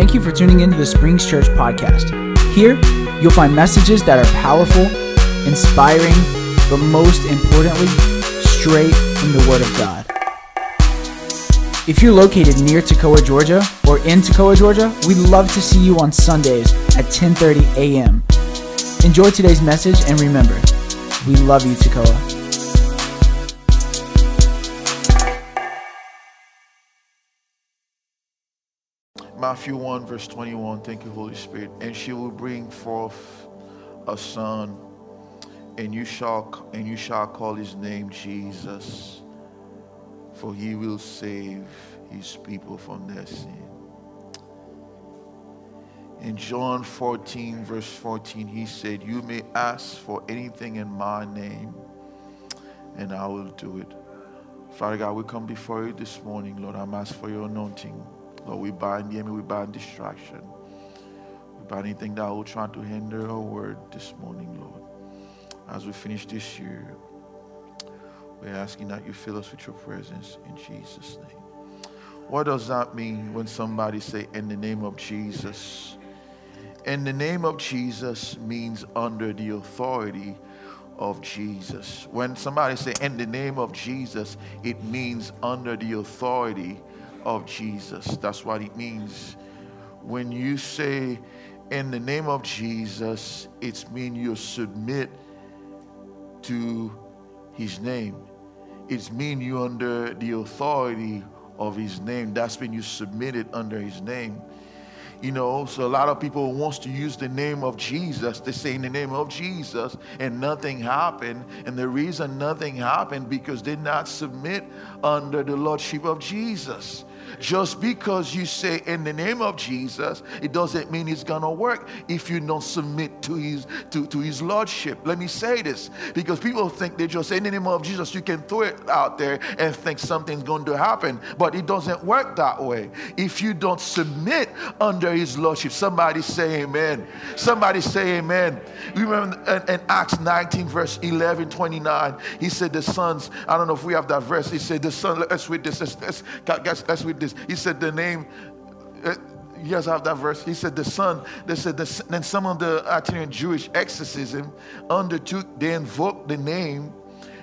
Thank you for tuning into the Springs Church podcast. Here, you'll find messages that are powerful, inspiring, but most importantly, straight from the Word of God. If you're located near Toccoa, Georgia, or in Toccoa, Georgia, we'd love to see you on Sundays at 10:30 a.m. Enjoy today's message and remember, we love you, Toccoa. Matthew 1, verse 21. Thank you, Holy Spirit. And she will bring forth a son, and you shall and you shall call his name Jesus, for he will save his people from their sin. In John 14, verse 14, he said, You may ask for anything in my name, and I will do it. Father God, we come before you this morning, Lord. I'm asking for your anointing. Lord, we bind the enemy, we bind distraction. We bind anything that will try to hinder our word this morning, Lord. As we finish this year, we're asking that you fill us with your presence in Jesus' name. What does that mean when somebody say in the name of Jesus? In the name of Jesus means under the authority of Jesus. When somebody say in the name of Jesus, it means under the authority of Jesus. That's what it means. When you say in the name of Jesus, it's mean you submit to his name. It's mean you under the authority of his name. That's when you submit it under his name. You know, so a lot of people wants to use the name of Jesus. They say in the name of Jesus and nothing happened. And the reason nothing happened because they not submit under the lordship of Jesus. Just because you say in the name of Jesus, it doesn't mean it's gonna work if you don't submit to his to, to his lordship. Let me say this because people think they just say in the name of Jesus, you can throw it out there and think something's going to happen, but it doesn't work that way. If you don't submit under his lordship, somebody say amen. Somebody say amen. Remember in, in Acts 19, verse 11, 29, he said the sons, I don't know if we have that verse, he said the son, let's read this, let's, let's, let's, let's read this. He said the name. Uh, you guys have that verse. He said the son. They said the, then some of the itinerant Jewish exorcism undertook. They invoked the name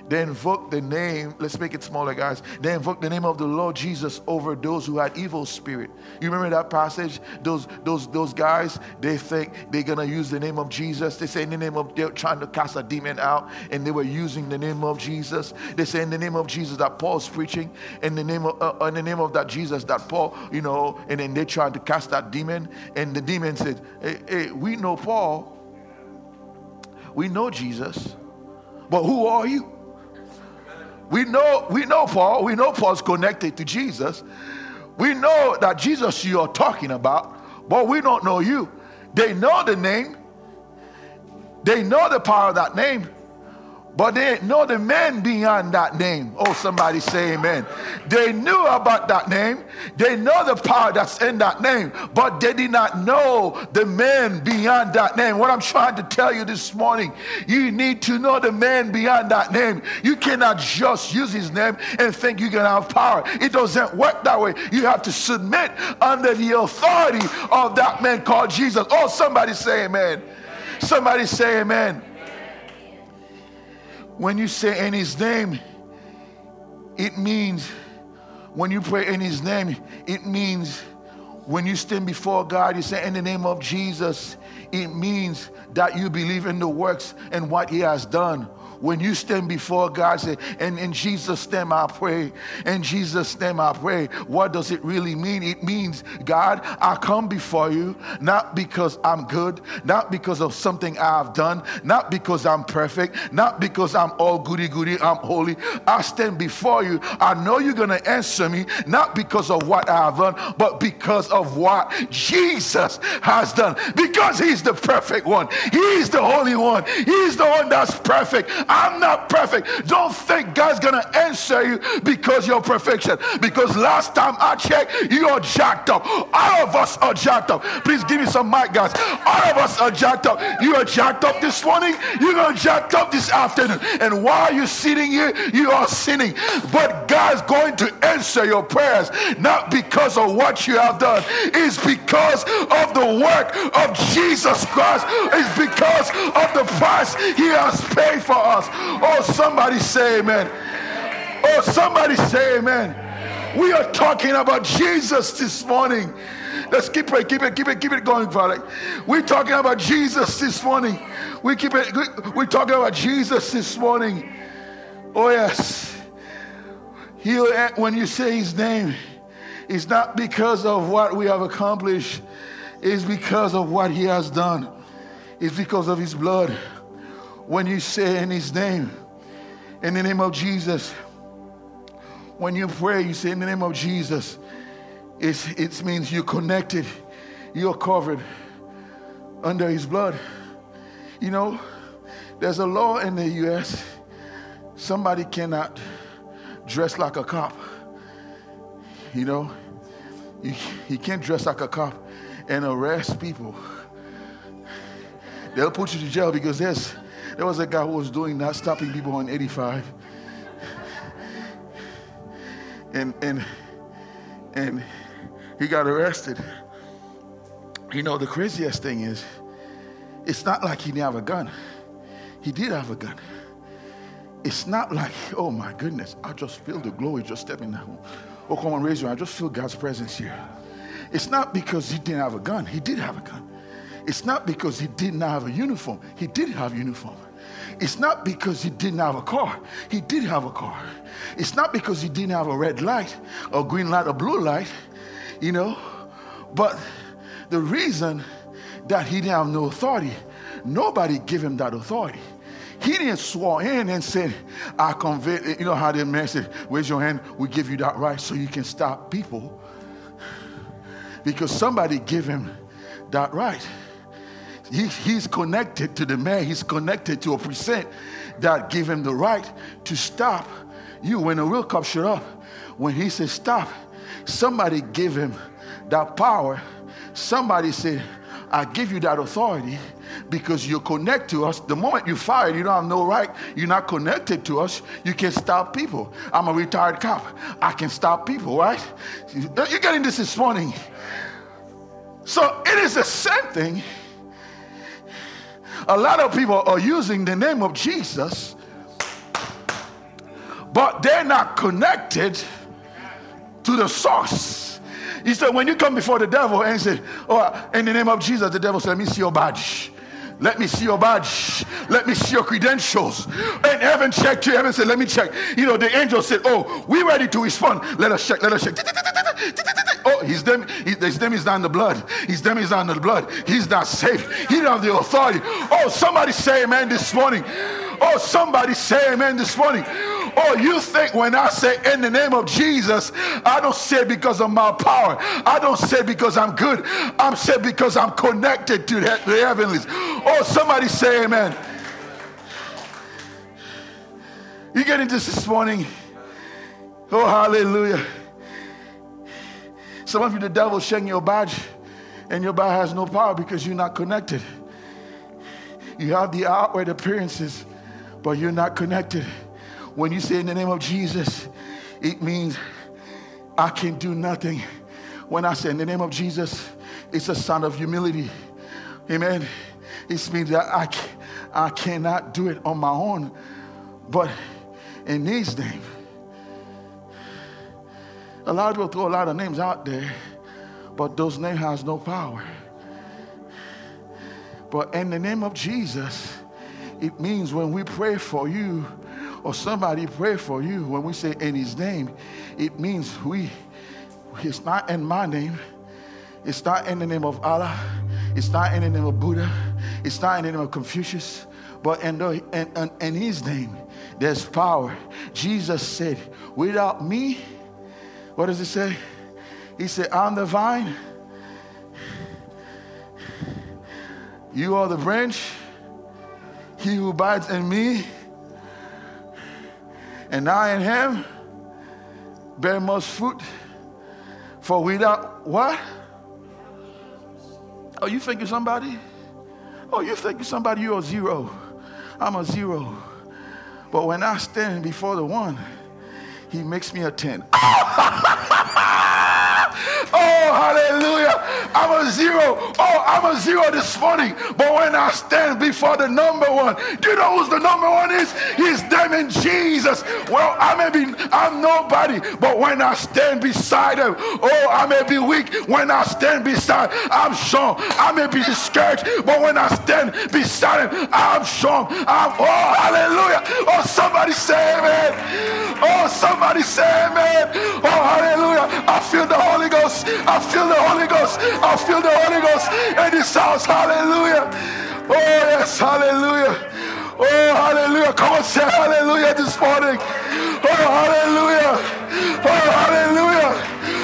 they invoke the name, let's make it smaller, guys. They invoke the name of the Lord Jesus over those who had evil spirit. You remember that passage? Those those those guys, they think they're gonna use the name of Jesus. They say in the name of they're trying to cast a demon out, and they were using the name of Jesus. They say in the name of Jesus that Paul's preaching, in the name of uh, in the name of that Jesus that Paul, you know, and then they tried to cast that demon, and the demon said, Hey, hey we know Paul, we know Jesus, but who are you? We know, we know Paul. We know Paul's connected to Jesus. We know that Jesus you're talking about, but we don't know you. They know the name. They know the power of that name. But they know the man beyond that name. Oh, somebody say amen. They knew about that name. They know the power that's in that name, but they did not know the man beyond that name. What I'm trying to tell you this morning, you need to know the man beyond that name. You cannot just use his name and think you're going to have power. It doesn't work that way. You have to submit under the authority of that man called Jesus. Oh, somebody say amen. Somebody say amen. When you say in his name, it means, when you pray in his name, it means when you stand before God, you say in the name of Jesus, it means that you believe in the works and what he has done when you stand before God, say, and in Jesus' name I pray, in Jesus' name I pray. What does it really mean? It means, God, I come before you not because I'm good, not because of something I've done, not because I'm perfect, not because I'm all goody goody, I'm holy. I stand before you. I know you're going to answer me, not because of what I've done, but because of what Jesus has done. Because He's the perfect one, He's the holy one, He's the one that's perfect. I'm not perfect. Don't think God's going to answer you because you're perfection. Because last time I checked, you are jacked up. All of us are jacked up. Please give me some mic, guys. All of us are jacked up. You are jacked up this morning. You're going to jacked up this afternoon. And while you're sitting here, you are sinning. But God's going to answer your prayers, not because of what you have done. It's because of the work of Jesus Christ. It's because of the price he has paid for us. Oh, somebody say amen. Oh, somebody say amen. We are talking about Jesus this morning. Let's keep it, keep it, keep it, keep it going, Father. We're talking about Jesus this morning. We keep it, we're talking about Jesus this morning. Oh, yes. He'll, when you say his name, it's not because of what we have accomplished, it's because of what he has done. It's because of his blood. When you say in his name, in the name of Jesus, when you pray, you say in the name of Jesus, it's, it means you're connected, you're covered under his blood. You know, there's a law in the US somebody cannot dress like a cop. You know, you, you can't dress like a cop and arrest people. They'll put you to jail because there's there was a guy who was doing that, stopping people on 85. And and and he got arrested. You know, the craziest thing is, it's not like he didn't have a gun. He did have a gun. It's not like, oh my goodness, I just feel the glory just stepping down. Oh, come on, raise your hand. I just feel God's presence here. It's not because he didn't have a gun. He did have a gun. It's not because he didn't have a uniform. He did have a uniform. It's not because he didn't have a car. He did have a car. It's not because he didn't have a red light or green light or blue light, you know. But the reason that he didn't have no authority, nobody gave him that authority. He didn't swear in and said, I convey, you know how the man said, raise your hand, we give you that right so you can stop people. Because somebody gave him that right. He, he's connected to the man, he's connected to a percent that give him the right to stop you. When a real cop showed up, when he said stop, somebody gave him that power. Somebody said, I give you that authority because you connect to us. The moment you fire, you don't have no right. You're not connected to us. You can stop people. I'm a retired cop. I can stop people, right? You're getting this this morning. So it is the same thing. A lot of people are using the name of Jesus, but they're not connected to the source. He said, when you come before the devil and say, Oh, in the name of Jesus, the devil said, Let me see your badge. Let me see your badge. Let me see your credentials. And heaven checked you. Heaven said, Let me check. You know, the angel said, Oh, we ready to respond. Let us check. Let us check. Oh, his name, his name is not in the blood. His name is not in the blood. He's not safe. He don't have the authority. Oh, somebody say amen this morning. Oh, somebody say amen this morning. Oh, you think when I say in the name of Jesus, I don't say because of my power. I don't say because I'm good. I'm saying because I'm connected to the, the heavenlies. Oh, somebody say amen. You get into this this morning. Oh, hallelujah. Some of you, the devil's shaking your badge, and your badge has no power because you're not connected. You have the outward appearances, but you're not connected. When you say in the name of Jesus, it means I can do nothing. When I say in the name of Jesus, it's a sign of humility. Amen. It means that I, I cannot do it on my own, but in His name. A lot of people throw a lot of names out there, but those names has no power. But in the name of Jesus, it means when we pray for you or somebody pray for you, when we say in his name, it means we, it's not in my name, it's not in the name of Allah, it's not in the name of Buddha, it's not in the name of Confucius, but in, the, in, in, in his name, there's power. Jesus said, without me, what does it say? He said, I'm the vine. You are the branch. He who abides in me And I in him bear much fruit. For without what? Oh, you think you're somebody? Oh, you think you're somebody, you're a zero. I'm a zero. But when I stand before the one, he makes me a 10. Oh, hallelujah. I'm a zero. Oh, I'm a zero this morning. But when I stand before the number one, do you know who's the number one is? He's them in Jesus. Well, I may be, I'm nobody, but when I stand beside him, oh, I may be weak. When I stand beside, I'm strong. I may be discouraged, but when I stand beside him, I'm strong. I'm, oh, hallelujah. Oh, somebody say amen. Oh, somebody say amen. Oh, hallelujah. I feel the Holy Ghost. I feel the Holy Ghost. I feel the Holy Ghost in this house. Hallelujah. Oh, yes. Hallelujah. Oh, hallelujah. Come on, say hallelujah this morning. Oh, hallelujah. Oh, hallelujah.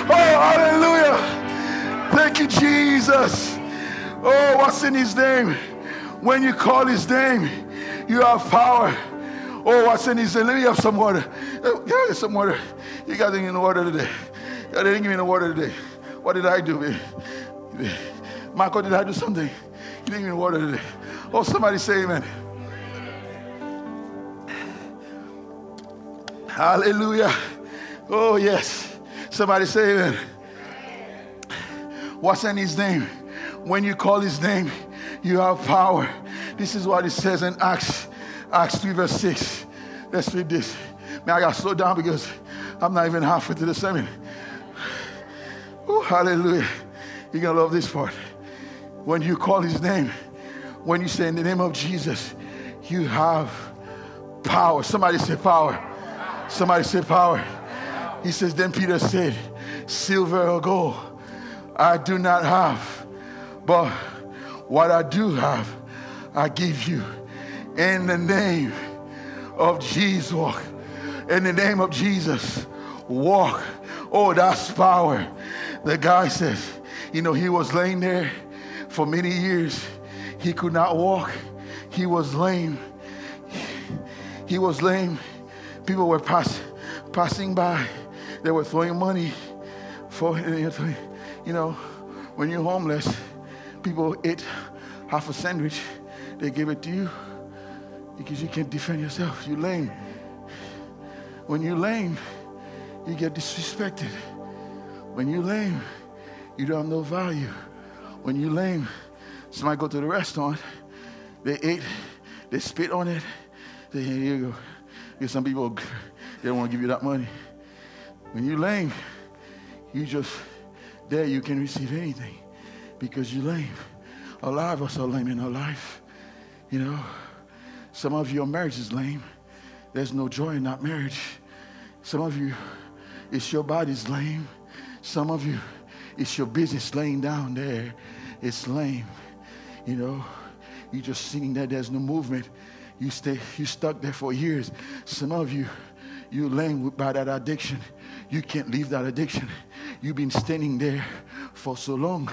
Oh, hallelujah. Thank you, Jesus. Oh, what's in his name? When you call his name, you have power. Oh, what's in his name? Let me have some water. Uh, yeah, some water. You got to in the water today. They didn't give me the water today. What did I do? Marco, did I do something? You didn't give me water today. Oh, somebody say amen. Hallelujah. Oh, yes. Somebody say amen. What's in his name? When you call his name, you have power. This is what it says in Acts, Acts 3, verse 6. Let's read this. Man, I got to slow down because I'm not even halfway to the sermon. Hallelujah. You're going to love this part. When you call his name, when you say in the name of Jesus, you have power. Somebody say power. Somebody say power. He says, then Peter said, silver or gold I do not have, but what I do have, I give you. In the name of Jesus, walk. In the name of Jesus, walk. Oh, that's power. The guy says, you know, he was laying there for many years. He could not walk. He was lame. He was lame. People were pass, passing by. They were throwing money for, you know, when you're homeless, people eat half a sandwich. They give it to you because you can't defend yourself. You're lame. When you're lame, you get disrespected. When you lame, you don't have no value. When you lame, somebody go to the restaurant, they ate, they spit on it. They here you go. Because some people they don't want to give you that money. When you lame, you just there you can receive anything because you lame. A lot of us are lame in our life. You know, some of your marriage is lame. There's no joy in that marriage. Some of you, it's your body's lame. Some of you, it's your business laying down there. It's lame. You know, you just sitting there, there's no movement. You stay, you stuck there for years. Some of you, you lame by that addiction. You can't leave that addiction. You've been standing there for so long.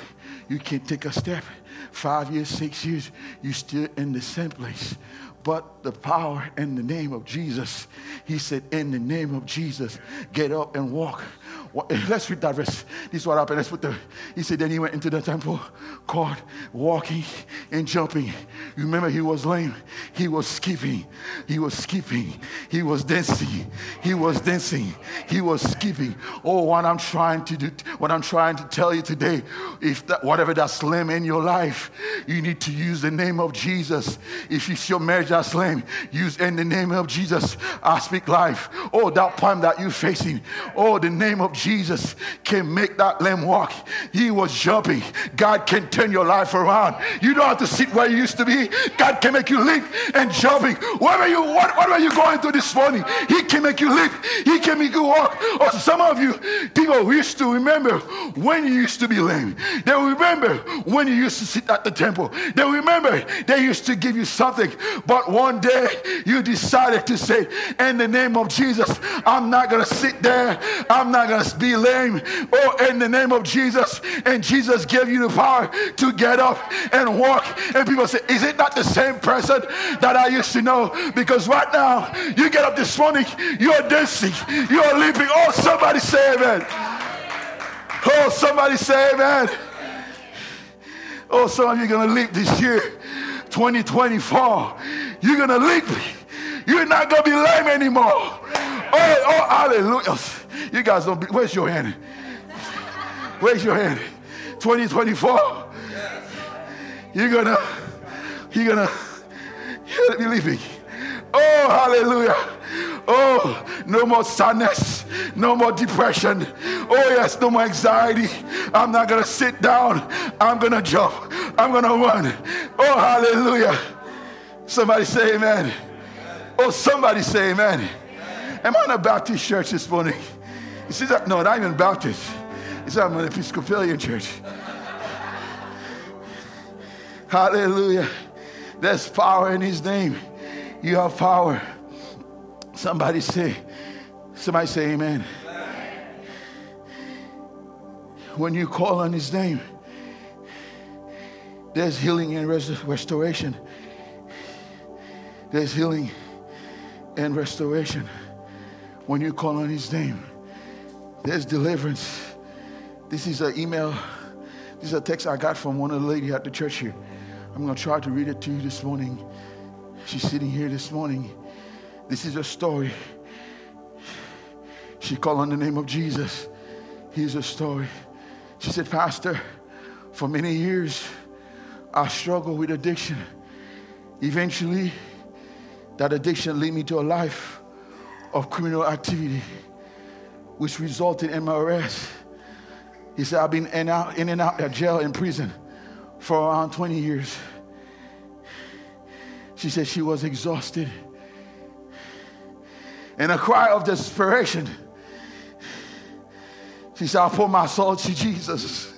You can't take a step. Five years, six years, you still in the same place but the power in the name of Jesus. He said, In the name of Jesus, get up and walk. Let's read that verse. This is what happened. Let's put the. He said, Then he went into the temple, caught walking and jumping. Remember, he was lame. He was skipping. He was skipping. He was dancing. He was dancing. He was skipping. Oh, what I'm trying to do, what I'm trying to tell you today, if that, whatever that's lame in your life, you need to use the name of Jesus. If it's your marriage that's lame, use in the name of Jesus. I speak life. Oh, that problem that you're facing. Oh, the name of Jesus can make that lame walk. He was jumping. God can turn your life around. You don't have to sit where you used to be. God can make you leap and jumping. Whatever you what, whatever you're going through this morning, He can make you leap. He can make you walk. Or oh, some of you people used to remember when you used to be lame. They remember when you used to sit at the temple. They remember they used to give you something, but one day you decided to say, In the name of Jesus, I'm not going to sit there. I'm not going be lame. Oh, in the name of Jesus. And Jesus gave you the power to get up and walk. And people say, Is it not the same person that I used to know? Because right now, you get up this morning, you're dancing, you're leaping. Oh, somebody say amen. Oh, somebody say amen. Oh, some of you are going to leap this year, 2024. You're going to leap. You're not going to be lame anymore. Oh, oh, hallelujah. You guys don't be, where's your hand? Where's your hand? 2024. You're to, you're to, you're to be leaping. Oh, hallelujah. Oh, no more sadness, no more depression. Oh, yes, no more anxiety. I'm not to sit down. I'm to jump. I'm to run. Oh, hallelujah. Somebody say amen. Oh, somebody say amen. Am I in a Baptist church this morning? See that? No, not even Baptist. He said, I'm an Episcopalian church. Hallelujah. There's power in his name. You have power. Somebody say, somebody say amen. When you call on his name, there's healing and res- restoration. There's healing and restoration. When you call on his name, there's deliverance. This is an email, this is a text I got from one of the ladies at the church here. I'm going to try to read it to you this morning. She's sitting here this morning. This is a story. She called on the name of Jesus. Here's a story. She said, Pastor, for many years, I struggled with addiction. Eventually, that addiction led me to a life of criminal activity, which resulted in my arrest. He said, I've been in, out, in and out of jail and prison for around 20 years. She said she was exhausted in a cry of desperation, she said, I pour my soul to Jesus.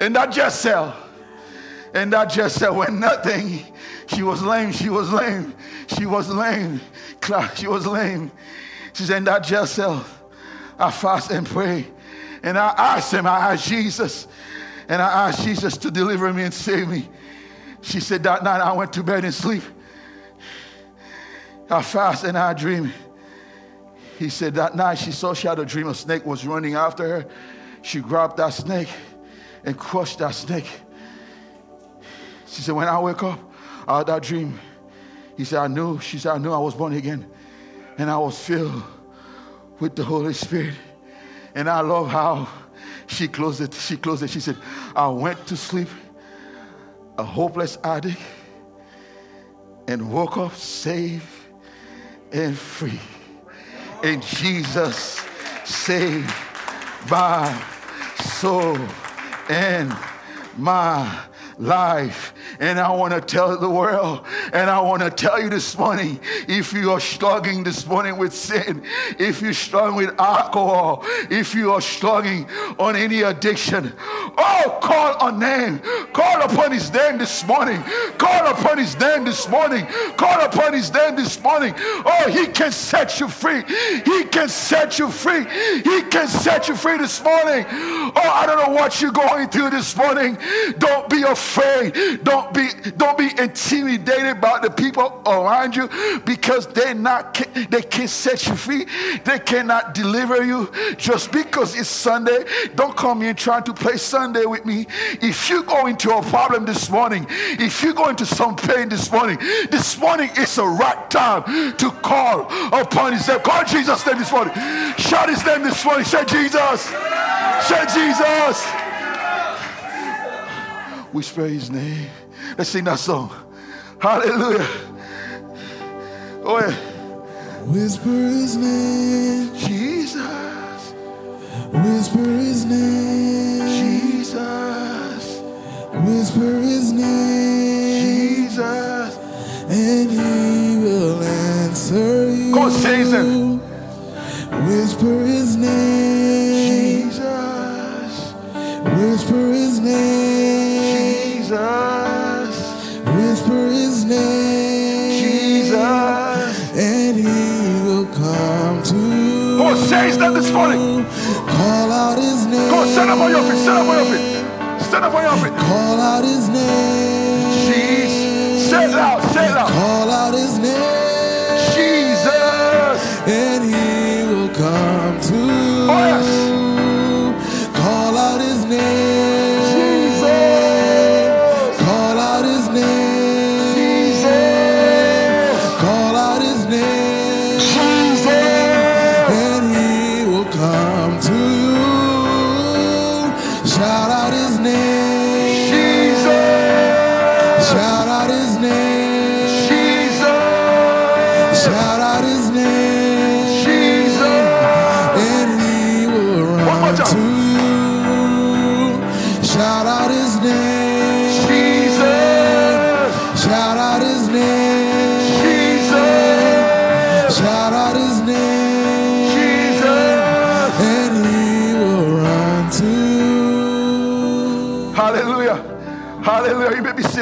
And that just cell, and that just cell when nothing, she was lame, she was lame, she was lame, she was lame. She said, in that just cell, I fast and pray. And I asked him, I asked Jesus, and I asked Jesus to deliver me and save me. She said, that night I went to bed and sleep. I fast and I dream. He said that night she saw she had a dream a snake was running after her. She grabbed that snake and crushed that snake. She said, When I wake up out of that dream, he said, I knew, she said, I knew I was born again. And I was filled with the Holy Spirit. And I love how she closed it. She closed it. She said, I went to sleep a hopeless addict and woke up saved and free. And Jesus saved my soul and my life. And I want to tell the world, and I want to tell you this morning if you are struggling this morning with sin, if you're struggling with alcohol, if you are struggling on any addiction, oh, call on name. Call upon his name this morning. Call upon his name this morning. Call upon his name this morning. Oh, he can set you free. He can set you free. He can set you free this morning. Oh, I don't know what you're going through this morning. Don't be afraid. Don't be don't be intimidated by the people around you because they not they can't set you free. They cannot deliver you just because it's Sunday. Don't come in trying to play Sunday with me. If you go into a problem this morning, if you go into some pain this morning, this morning is a right time to call upon his name. Call Jesus' name this morning. Shout his name this morning. Say Jesus. Say Jesus. Whisper his name. Let's sing that song. Hallelujah. Oh, yeah. Whisper his name. Jesus. Whisper his name. Jesus. Whisper his name. Jesus. And he will answer you. Go on, Whisper his name. His this morning. Call out his name. On, stand up on your feet. Stand up on your feet. Stand up on your feet. Call out his name. Jesus. Say it loud. Say it loud. Call out his name.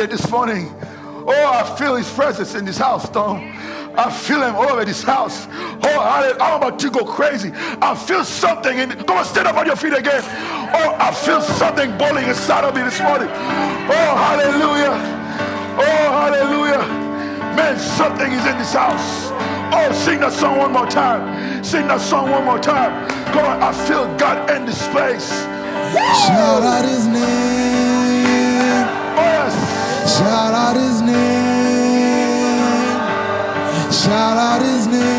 Seated this morning. Oh, I feel his presence in this house, Tom. I feel him all over this house. Oh, hallelujah. I'm about to go crazy. I feel something in Come on, stand up on your feet again. Oh, I feel something boiling inside of me this morning. Oh, hallelujah. Oh, hallelujah. Man, something is in this house. Oh, sing that song one more time. Sing that song one more time. God, I feel God in this place. Shout out his name. Shout out his name. Shout out his name.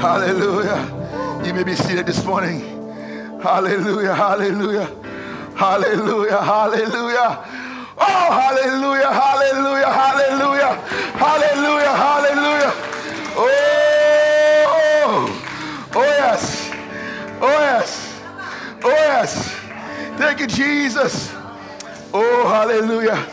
Hallelujah. You may be seated this morning. Hallelujah. Hallelujah. Hallelujah. Hallelujah. Oh, hallelujah. Hallelujah. Hallelujah. Hallelujah. Hallelujah. Oh, oh yes. Oh, yes. Oh, yes. Thank you, Jesus. Oh, hallelujah.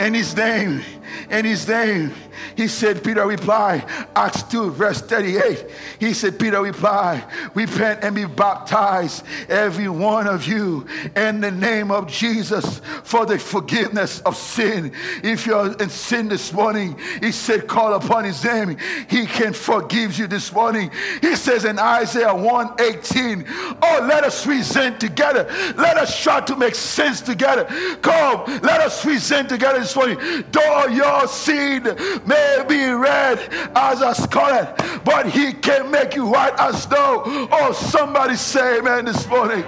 In his name, in his name, he said, Peter replied, Acts 2, verse 38. He said, Peter replied, Repent and be baptized, every one of you, in the name of Jesus for the forgiveness of sin. If you're in sin this morning, he said, Call upon his name. He can forgive you this morning. He says in Isaiah 118, Oh, let us reason together. Let us try to make sense together. Come, let us reason together this morning. Though your seed may be red as a scarlet, but he can make you white as snow. Oh, somebody say amen this morning.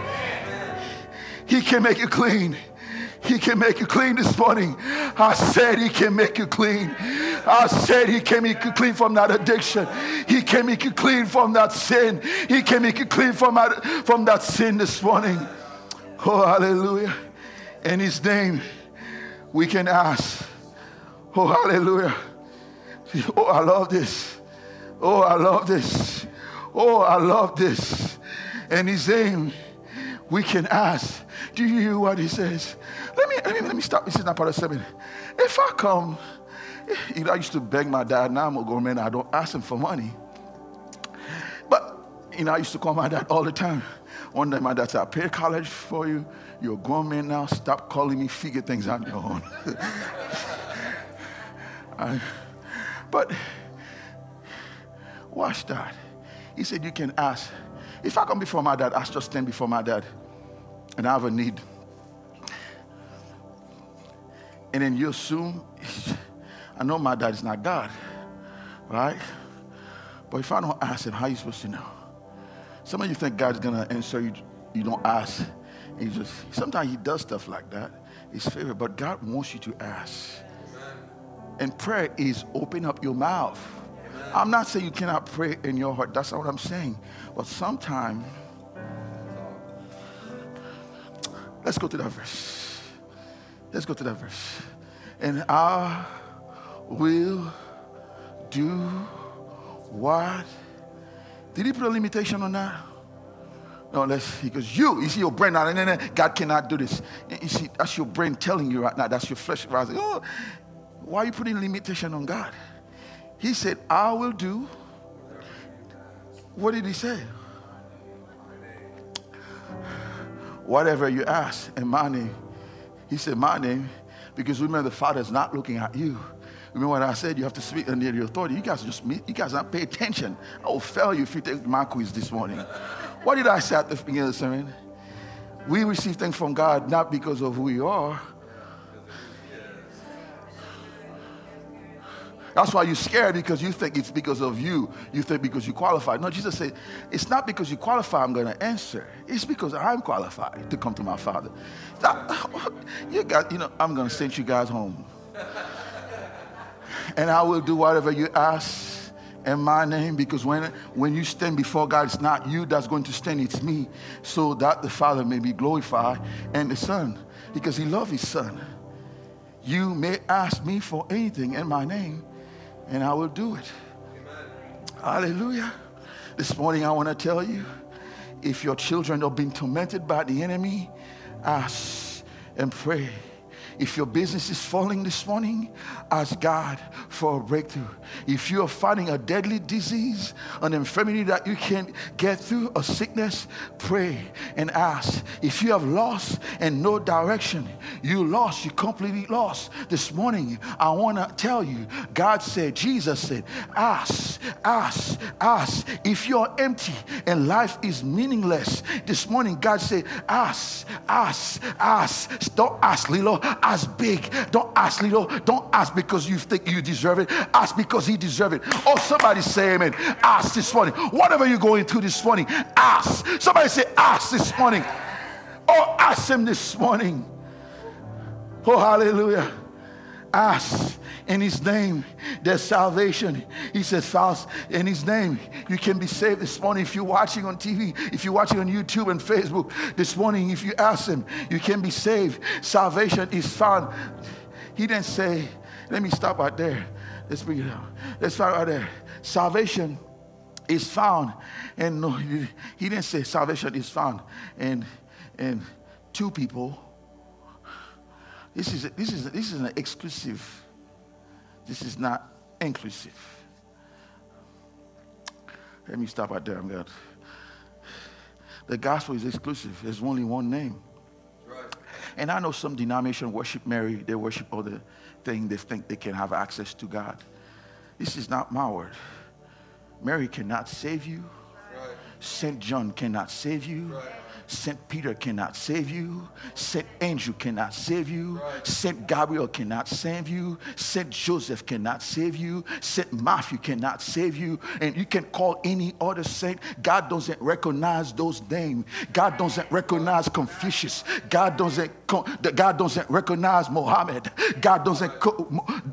He can make you clean. He can make you clean this morning. I said he can make you clean. I said he can make you clean from that addiction. He can make you clean from that sin. He can make you clean from from that sin this morning. Oh, hallelujah. In his name, we can ask. Oh, hallelujah. Oh, I love this. Oh, I love this. Oh, I love this. And his name, we can ask. Do you hear what he says? Let me let me, let me stop. This is not part of seven. If I come, you know, I used to beg my dad. Now I'm a grown man. I don't ask him for money. But you know, I used to call my dad all the time. One day, my dad said, "I paid college for you. You're a grown man now. Stop calling me. Figure things out on your own." I- but watch that. He said, You can ask. If I come before my dad, I just stand before my dad and I have a need. And then you assume, I know my dad is not God, right? But if I don't ask him, how are you supposed to know? Some of you think God's gonna answer you, you don't ask. And you just sometimes he does stuff like that. His favorite, but God wants you to ask. And prayer is open up your mouth. I'm not saying you cannot pray in your heart. That's not what I'm saying. But sometimes, let's go to that verse. Let's go to that verse. And I, will do what? Did he put a limitation on that? No, let's, because you, you see your brain now, then God cannot do this. You see, that's your brain telling you right now, that's your flesh rising. Oh, why are you putting limitation on God? He said, I will do. What did he say? Whatever you ask in my name. He said, My name, because remember, the Father is not looking at you. Remember what I said? You have to speak under your authority. You guys just you guys not pay attention. I will fail you if you take my quiz this morning. What did I say at the beginning of the sermon? We receive things from God not because of who we are, That's why you're scared because you think it's because of you. You think because you qualify. No, Jesus said, it's not because you qualify I'm going to answer. It's because I'm qualified to come to my Father. you got, you know, I'm going to send you guys home. and I will do whatever you ask in my name because when, when you stand before God, it's not you that's going to stand, it's me. So that the Father may be glorified and the Son because he loves his Son. You may ask me for anything in my name and I will do it. Amen. Hallelujah. This morning, I want to tell you if your children are being tormented by the enemy, ask and pray if your business is falling this morning, ask God for a breakthrough. If you are fighting a deadly disease, an infirmity that you can't get through, a sickness, pray and ask. If you have lost and no direction, you lost, you completely lost. This morning, I want to tell you, God said, Jesus said, ask, ask, ask. If you're empty and life is meaningless, this morning, God said, ask, ask, ask. Don't ask, Lilo ask big. Don't ask little. Don't ask because you think you deserve it. Ask because he deserves it. Oh, somebody say amen. Ask this morning. Whatever you're going through this morning, ask. Somebody say ask this morning. Oh, ask him this morning. Oh, hallelujah. Ask in his name there's salvation. He says fast in his name you can be saved this morning. If you're watching on tv if you're watching on youtube and facebook this morning if you ask him you can be saved. Salvation is found. He didn't say let me stop right there. Let's bring it down. Let's start right there. Salvation is found and no he didn't say salvation is found and and two people this is, this is, this is an exclusive. This is not inclusive. Let me stop right there. I'm God. The gospel is exclusive. There's only one name. Right. And I know some denomination worship Mary. They worship other things. They think they can have access to God. This is not my word. Mary cannot save you. Right. Saint John cannot save you. Right. Saint Peter cannot save you. Saint Andrew cannot save you. Saint Gabriel cannot save you. Saint Joseph cannot save you. Saint Matthew cannot save you. And you can call any other saint. God doesn't recognize those names. God doesn't recognize Confucius. God doesn't. God doesn't recognize Mohammed. God doesn't.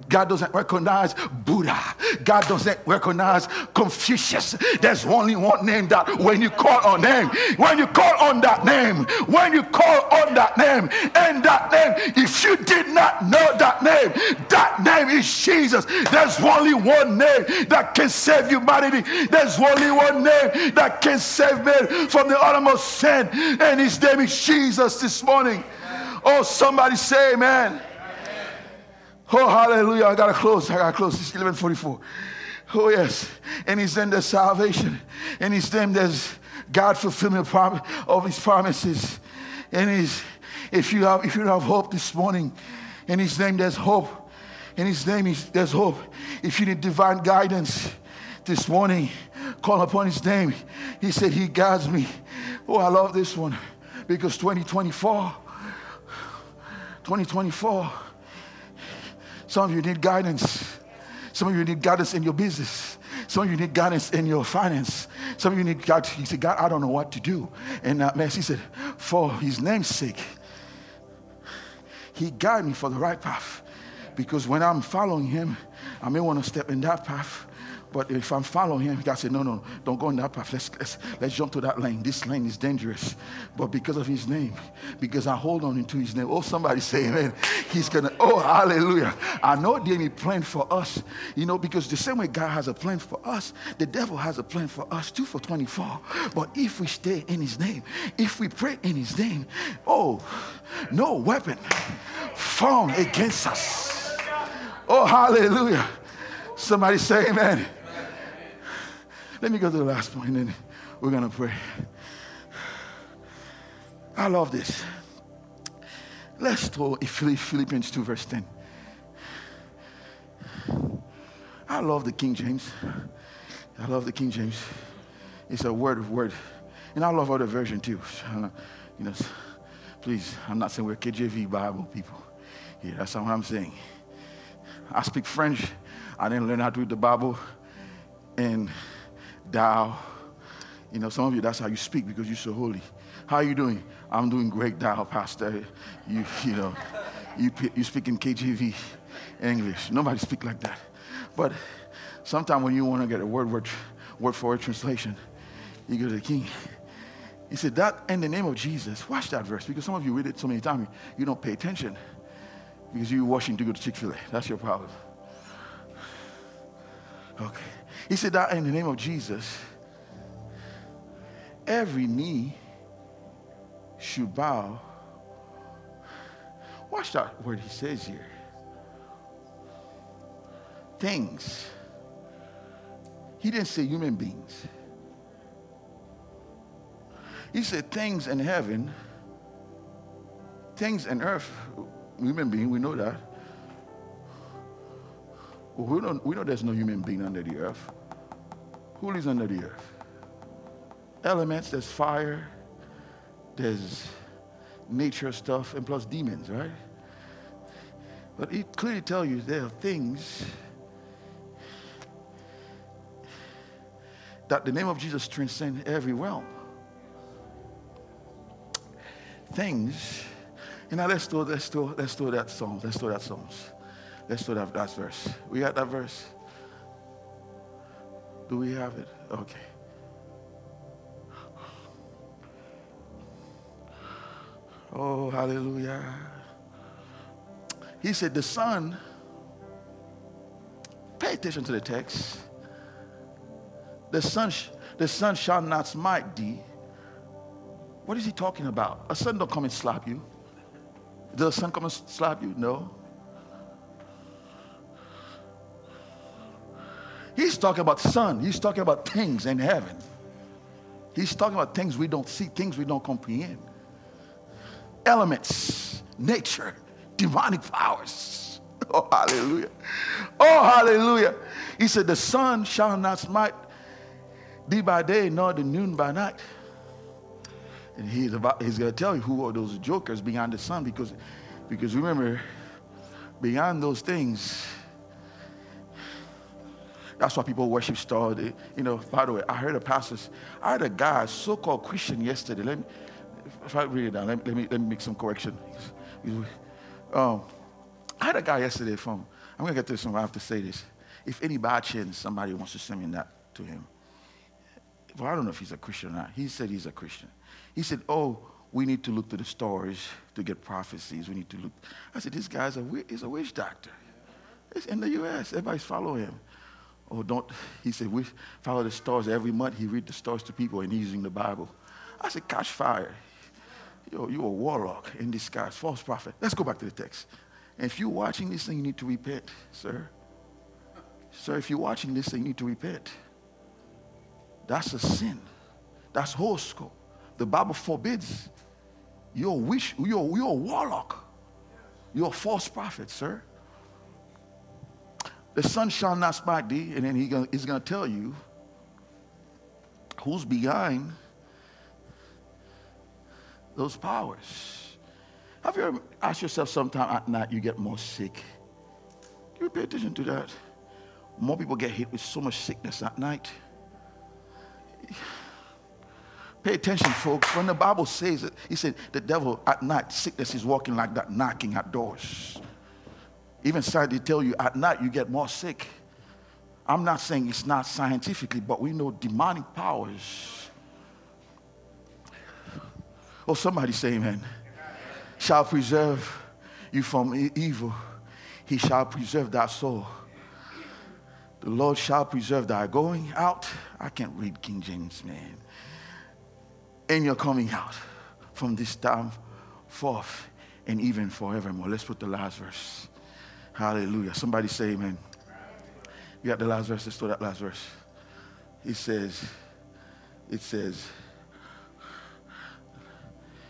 God doesn't recognize Buddha. God doesn't recognize Confucius. There's only one name that when you call on name, when you call on that name, when you call on that name, and that name, if you did not know that name, that name is Jesus. There's only one name that can save humanity. There's only one name that can save men from the uttermost sin, and his name is Jesus this morning. Oh, somebody say amen. Oh, hallelujah. I gotta close. I gotta close. It's 1144. Oh, yes. And his name there's salvation. And his name there's God fulfillment of his promises. And his, if you have if you have hope this morning, in his name there's hope. In his name there's hope. If you need divine guidance this morning, call upon his name. He said, He guides me. Oh, I love this one because 2024, 2024, some of you need guidance. Some of you need guidance in your business. Some of you need guidance in your finance. Some of you need God. You say, God, I don't know what to do. And uh, man, he said, for his name's sake, he guide me for the right path. Because when I'm following him, I may want to step in that path But if I'm following him, God said, no, no, don't go in that path. Let's, let's, let's jump to that lane. This lane is dangerous. But because of his name, because I hold on into his name, oh, somebody say amen. He's going to, oh, hallelujah. I know the enemy plan for us, you know, because the same way God has a plan for us, the devil has a plan for us too for 24. But if we stay in his name, if we pray in his name, oh, no weapon formed against us. Oh, hallelujah. Somebody say amen. Let me go to the last point and then we're going to pray. I love this. Let's go Philippians 2, verse 10. I love the King James. I love the King James. It's a word of word. And I love other version too. Uh, you know, please, I'm not saying we're KJV Bible people. Yeah, that's not what I'm saying. I speak French. I didn't learn how to read the Bible. And Thou. You know, some of you, that's how you speak because you're so holy. How are you doing? I'm doing great, Thou, Pastor. You, you know, you, you speak in KJV English. Nobody speak like that. But sometimes when you want to get a word, word, word for word translation, you go to the king. He said, That in the name of Jesus, watch that verse because some of you read it so many times, you don't pay attention because you're washing to go to Chick fil A. That's your problem. Okay. He said that in the name of Jesus, every knee should bow. Watch that word he says here. Things. He didn't say human beings. He said things in heaven, things in earth, human being, we know that. We, don't, we know there's no human being under the earth. Who lives under the earth? Elements, there's fire, there's nature stuff, and plus demons, right? But it clearly tells you there are things that the name of Jesus transcends every realm. Things, and now let's do, let's do, let's do that song. Let's do that songs. Let's do that, that verse. We got that verse. Do we have it? Okay. Oh, hallelujah. He said, The Son, pay attention to the text. The Son, the Son shall not smite thee. What is he talking about? A son don't come and slap you. Does a son come and slap you? No. He's talking about sun. He's talking about things in heaven. He's talking about things we don't see, things we don't comprehend. Elements, nature, demonic powers. Oh, hallelujah. Oh, hallelujah. He said, The sun shall not smite thee by day, nor the noon by night. And he's, about, he's going to tell you who are those jokers beyond the sun because, because remember, beyond those things, that's why people worship stars. You know, by the way, I heard a pastor, I had a guy, so-called Christian yesterday. Let me, if I read it down, let me, let me, let me make some correction. Um, I had a guy yesterday from, I'm going to get to this one, I have to say this. If any bad chance somebody wants to send me that to him, well, I don't know if he's a Christian or not. He said he's a Christian. He said, oh, we need to look to the stars to get prophecies. We need to look. I said, this guy's a, he's a witch doctor. It's in the U.S. Everybody's following him. Oh, don't, he said, we follow the stars every month. He read the stars to people and he's using the Bible. I said, catch fire. Yo, you're a warlock in disguise, false prophet. Let's go back to the text. And if you're watching this thing, you need to repent, sir. Sir, if you're watching this thing, you need to repent. That's a sin. That's horoscope. The Bible forbids. You're a witch, you're, you're a warlock. You're a false prophet, sir. The sun shall not smite thee, and then he gonna, he's going to tell you who's behind those powers. Have you ever asked yourself sometime at night you get more sick? You pay attention to that. More people get hit with so much sickness at night. Pay attention, folks. When the Bible says it, he said the devil at night, sickness is walking like that, knocking at doors. Even side they tell you at night you get more sick. I'm not saying it's not scientifically, but we know demonic powers. Oh, somebody say amen. Shall preserve you from evil. He shall preserve that soul. The Lord shall preserve thy going out. I can't read King James, man. And you're coming out from this time forth and even forevermore. Let's put the last verse. Hallelujah. Somebody say amen. You got the last verse. Let's throw that last verse. He says, it says,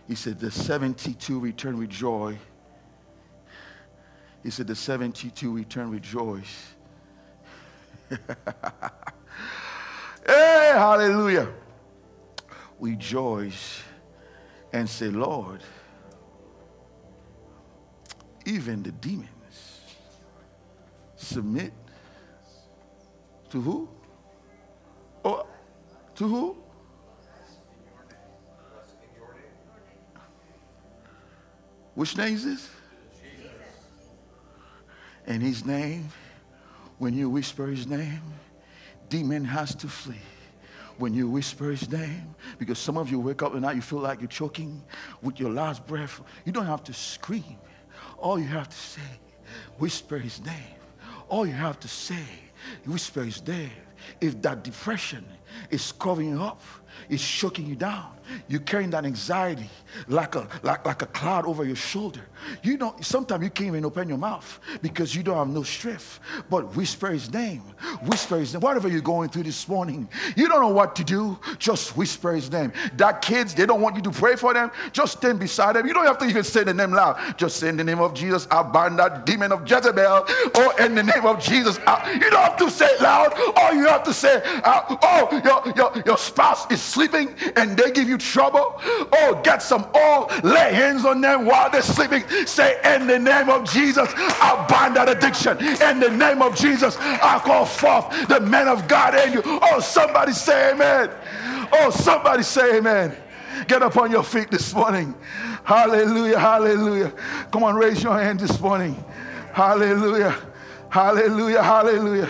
he said, the 72 return with joy. He said, the 72 return with joy. hey, hallelujah. Rejoice and say, Lord, even the demons submit to who? Oh, to who? Which name is this? And his name, when you whisper his name, demon has to flee. When you whisper his name, because some of you wake up and now you feel like you're choking with your last breath. You don't have to scream. All you have to say, whisper his name. All you have to say, whisper his name. If that depression is covering you up, it's choking you down. You're carrying that anxiety like a like, like a cloud over your shoulder. You know, sometimes you can't even open your mouth because you don't have no strength. But whisper his name. Whisper his name. Whatever you're going through this morning, you don't know what to do. Just whisper his name. That kids, they don't want you to pray for them. Just stand beside them. You don't have to even say the name loud. Just say in the name of Jesus, I bind that demon of Jezebel. Or in the name of Jesus, I, you don't have to say it loud. All you have to say, uh, oh, your, your, your spouse is sleeping and they give you trouble. Oh, get some oil, lay hands on them while they're sleeping. Say, in the name of Jesus, I bind that addiction. In the name of Jesus, I call forth the man of God in you. Oh, somebody say amen. Oh, somebody say amen. Get up on your feet this morning. Hallelujah, hallelujah. Come on, raise your hand this morning. Hallelujah, hallelujah, hallelujah.